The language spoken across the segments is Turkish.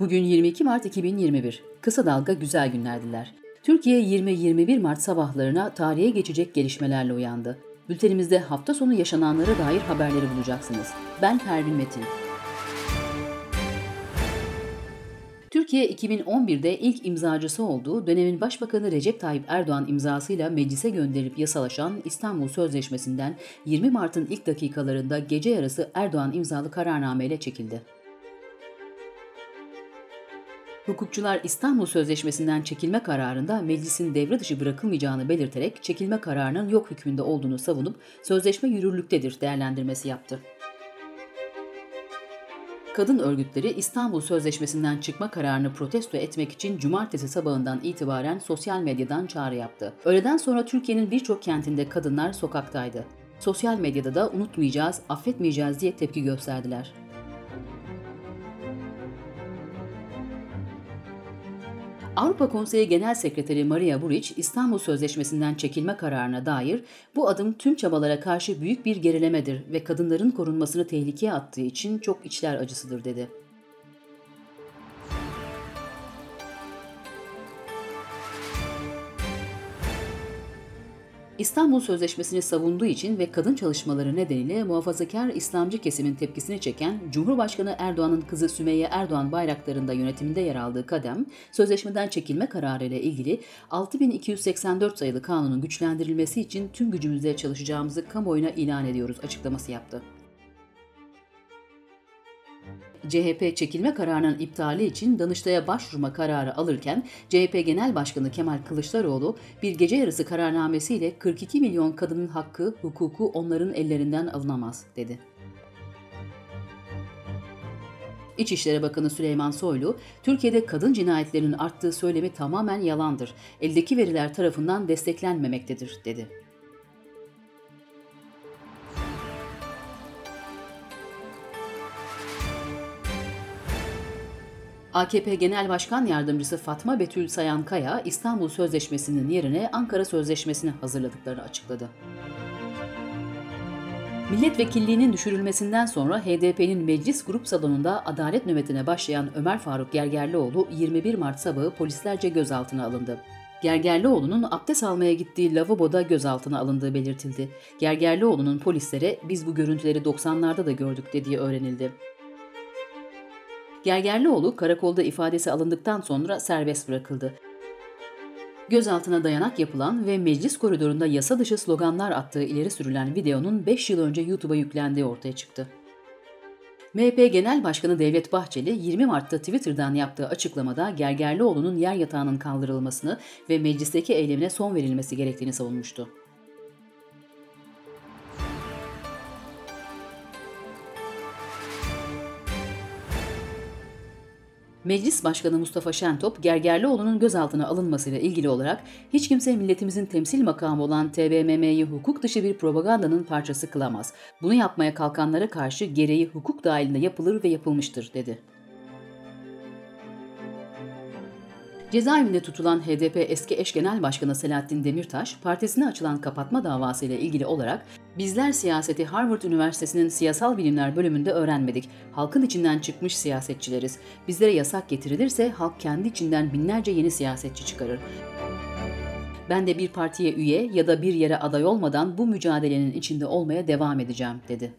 Bugün 22 Mart 2021. Kısa Dalga Güzel Günlerdiler. Türkiye 20-21 Mart sabahlarına tarihe geçecek gelişmelerle uyandı. Bültenimizde hafta sonu yaşananlara dair haberleri bulacaksınız. Ben Pervin Metin. Türkiye 2011'de ilk imzacısı olduğu dönemin Başbakanı Recep Tayyip Erdoğan imzasıyla meclise gönderip yasalaşan İstanbul Sözleşmesi'nden 20 Mart'ın ilk dakikalarında gece yarısı Erdoğan imzalı kararnameyle çekildi. Hukukçular İstanbul Sözleşmesi'nden çekilme kararında meclisin devre dışı bırakılmayacağını belirterek çekilme kararının yok hükmünde olduğunu savunup sözleşme yürürlüktedir değerlendirmesi yaptı. Kadın örgütleri İstanbul Sözleşmesi'nden çıkma kararını protesto etmek için cumartesi sabahından itibaren sosyal medyadan çağrı yaptı. Öğleden sonra Türkiye'nin birçok kentinde kadınlar sokaktaydı. Sosyal medyada da unutmayacağız, affetmeyeceğiz diye tepki gösterdiler. Avrupa Konseyi Genel Sekreteri Maria Buric, İstanbul Sözleşmesi'nden çekilme kararına dair bu adım tüm çabalara karşı büyük bir gerilemedir ve kadınların korunmasını tehlikeye attığı için çok içler acısıdır dedi. İstanbul Sözleşmesi'ni savunduğu için ve kadın çalışmaları nedeniyle muhafazakar İslamcı kesimin tepkisini çeken Cumhurbaşkanı Erdoğan'ın kızı Sümeyye Erdoğan bayraklarında yönetiminde yer aldığı kadem, sözleşmeden çekilme kararı ile ilgili 6284 sayılı kanunun güçlendirilmesi için tüm gücümüzle çalışacağımızı kamuoyuna ilan ediyoruz açıklaması yaptı. CHP çekilme kararının iptali için Danıştay'a başvurma kararı alırken CHP Genel Başkanı Kemal Kılıçdaroğlu bir gece yarısı kararnamesiyle 42 milyon kadının hakkı, hukuku onların ellerinden alınamaz dedi. İçişleri Bakanı Süleyman Soylu, Türkiye'de kadın cinayetlerinin arttığı söylemi tamamen yalandır. Eldeki veriler tarafından desteklenmemektedir, dedi. AKP Genel Başkan Yardımcısı Fatma Betül Sayan Kaya, İstanbul Sözleşmesi'nin yerine Ankara Sözleşmesi'ni hazırladıklarını açıkladı. Milletvekilliğinin düşürülmesinden sonra HDP'nin meclis grup salonunda adalet nöbetine başlayan Ömer Faruk Gergerlioğlu 21 Mart sabahı polislerce gözaltına alındı. Gergerlioğlu'nun abdest almaya gittiği lavaboda gözaltına alındığı belirtildi. Gergerlioğlu'nun polislere biz bu görüntüleri 90'larda da gördük dediği öğrenildi. Gergerlioğlu karakolda ifadesi alındıktan sonra serbest bırakıldı. Gözaltına dayanak yapılan ve meclis koridorunda yasa dışı sloganlar attığı ileri sürülen videonun 5 yıl önce YouTube'a yüklendiği ortaya çıktı. MHP Genel Başkanı Devlet Bahçeli 20 Mart'ta Twitter'dan yaptığı açıklamada Gergerlioğlu'nun yer yatağının kaldırılmasını ve meclisteki eylemine son verilmesi gerektiğini savunmuştu. Meclis Başkanı Mustafa Şentop, Gergerlioğlu'nun gözaltına alınmasıyla ilgili olarak hiç kimse milletimizin temsil makamı olan TBMM'yi hukuk dışı bir propagandanın parçası kılamaz. Bunu yapmaya kalkanlara karşı gereği hukuk dahilinde yapılır ve yapılmıştır, dedi. Cezaevinde tutulan HDP eski eş genel başkanı Selahattin Demirtaş, partisine açılan kapatma davası ile ilgili olarak bizler siyaseti Harvard Üniversitesi'nin siyasal bilimler bölümünde öğrenmedik. Halkın içinden çıkmış siyasetçileriz. Bizlere yasak getirilirse halk kendi içinden binlerce yeni siyasetçi çıkarır. Ben de bir partiye üye ya da bir yere aday olmadan bu mücadelenin içinde olmaya devam edeceğim, dedi.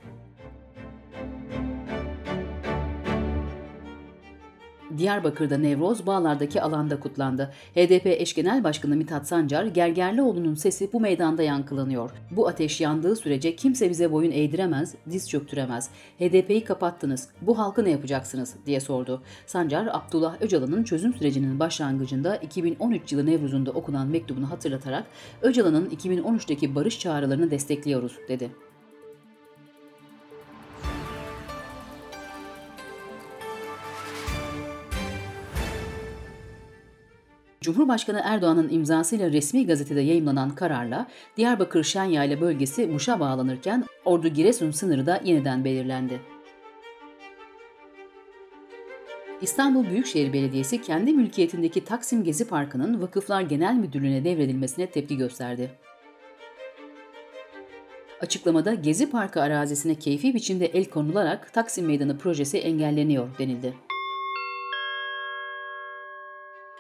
Diyarbakır'da Nevroz Bağlar'daki alanda kutlandı. HDP eş genel başkanı Mithat Sancar, Gergerlioğlu'nun sesi bu meydanda yankılanıyor. Bu ateş yandığı sürece kimse bize boyun eğdiremez, diz çöktüremez. HDP'yi kapattınız, bu halkı ne yapacaksınız diye sordu. Sancar, Abdullah Öcalan'ın çözüm sürecinin başlangıcında 2013 yılı Nevruz'unda okunan mektubunu hatırlatarak Öcalan'ın 2013'teki barış çağrılarını destekliyoruz dedi. Cumhurbaşkanı Erdoğan'ın imzasıyla resmi gazetede yayımlanan kararla Diyarbakır Şenyayla bölgesi Muş'a bağlanırken Ordu Giresun sınırı da yeniden belirlendi. İstanbul Büyükşehir Belediyesi kendi mülkiyetindeki Taksim Gezi Parkı'nın Vakıflar Genel Müdürlüğü'ne devredilmesine tepki gösterdi. Açıklamada Gezi Parkı arazisine keyfi biçimde el konularak Taksim Meydanı projesi engelleniyor denildi.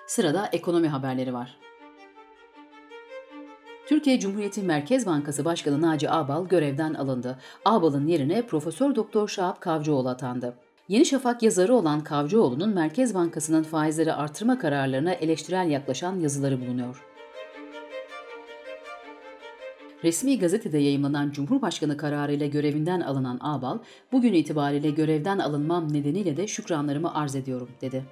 Sırada ekonomi haberleri var. Türkiye Cumhuriyeti Merkez Bankası Başkanı Naci Ağbal görevden alındı. Ağbal'ın yerine Profesör Doktor Şahap Kavcıoğlu atandı. Yeni Şafak yazarı olan Kavcıoğlu'nun Merkez Bankası'nın faizleri artırma kararlarına eleştirel yaklaşan yazıları bulunuyor. Resmi gazetede yayımlanan Cumhurbaşkanı kararıyla görevinden alınan Ağbal, bugün itibariyle görevden alınmam nedeniyle de şükranlarımı arz ediyorum, dedi.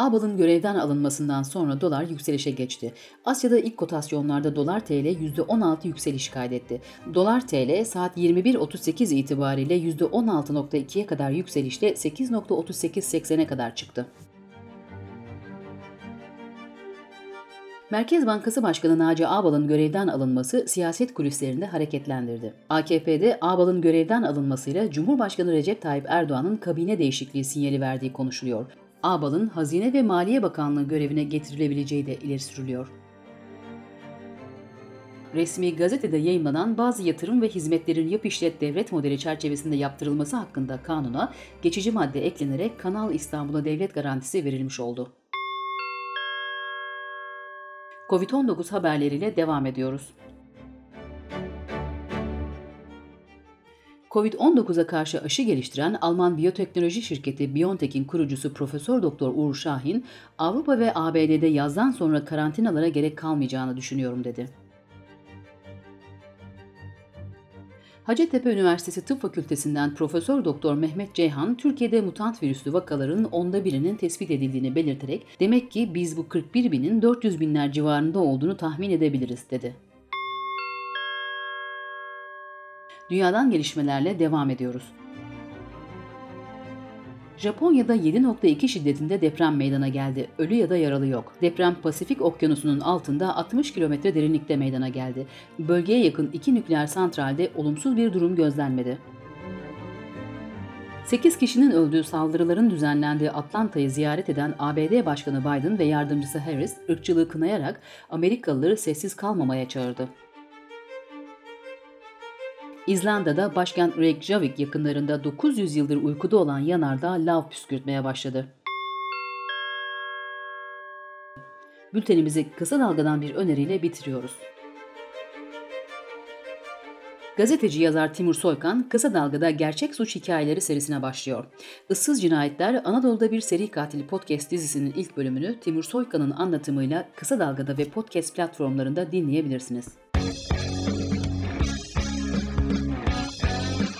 Ağbal'ın görevden alınmasından sonra dolar yükselişe geçti. Asya'da ilk kotasyonlarda dolar TL %16 yükseliş kaydetti. Dolar TL saat 21.38 itibariyle %16.2'ye kadar yükselişle 8.3880'e kadar çıktı. Merkez Bankası Başkanı Naci Ağbal'ın görevden alınması siyaset kulislerinde hareketlendirdi. AKP'de Ağbal'ın görevden alınmasıyla Cumhurbaşkanı Recep Tayyip Erdoğan'ın kabine değişikliği sinyali verdiği konuşuluyor. Ağbal'ın Hazine ve Maliye Bakanlığı görevine getirilebileceği de ileri sürülüyor. Resmi gazetede yayınlanan bazı yatırım ve hizmetlerin yap işlet devlet modeli çerçevesinde yaptırılması hakkında kanuna geçici madde eklenerek Kanal İstanbul'a devlet garantisi verilmiş oldu. Covid-19 haberleriyle devam ediyoruz. Covid-19'a karşı aşı geliştiren Alman biyoteknoloji şirketi BioNTech'in kurucusu Profesör Doktor Uğur Şahin, Avrupa ve ABD'de yazdan sonra karantinalara gerek kalmayacağını düşünüyorum dedi. Hacettepe Üniversitesi Tıp Fakültesinden Profesör Doktor Mehmet Ceyhan, Türkiye'de mutant virüslü vakaların onda birinin tespit edildiğini belirterek, demek ki biz bu 41 binin 400 binler civarında olduğunu tahmin edebiliriz dedi. Dünyadan gelişmelerle devam ediyoruz. Japonya'da 7.2 şiddetinde deprem meydana geldi. Ölü ya da yaralı yok. Deprem Pasifik Okyanusu'nun altında 60 kilometre derinlikte meydana geldi. Bölgeye yakın iki nükleer santralde olumsuz bir durum gözlenmedi. 8 kişinin öldüğü saldırıların düzenlendiği Atlanta'yı ziyaret eden ABD Başkanı Biden ve yardımcısı Harris, ırkçılığı kınayarak Amerikalıları sessiz kalmamaya çağırdı. İzlanda'da başkent Reykjavik yakınlarında 900 yıldır uykuda olan yanardağ lav püskürtmeye başladı. Bültenimizi kısa dalgadan bir öneriyle bitiriyoruz. Gazeteci yazar Timur Soykan Kısa Dalga'da gerçek suç hikayeleri serisine başlıyor. Issız Cinayetler Anadolu'da bir seri katil podcast dizisinin ilk bölümünü Timur Soykan'ın anlatımıyla Kısa Dalga'da ve podcast platformlarında dinleyebilirsiniz.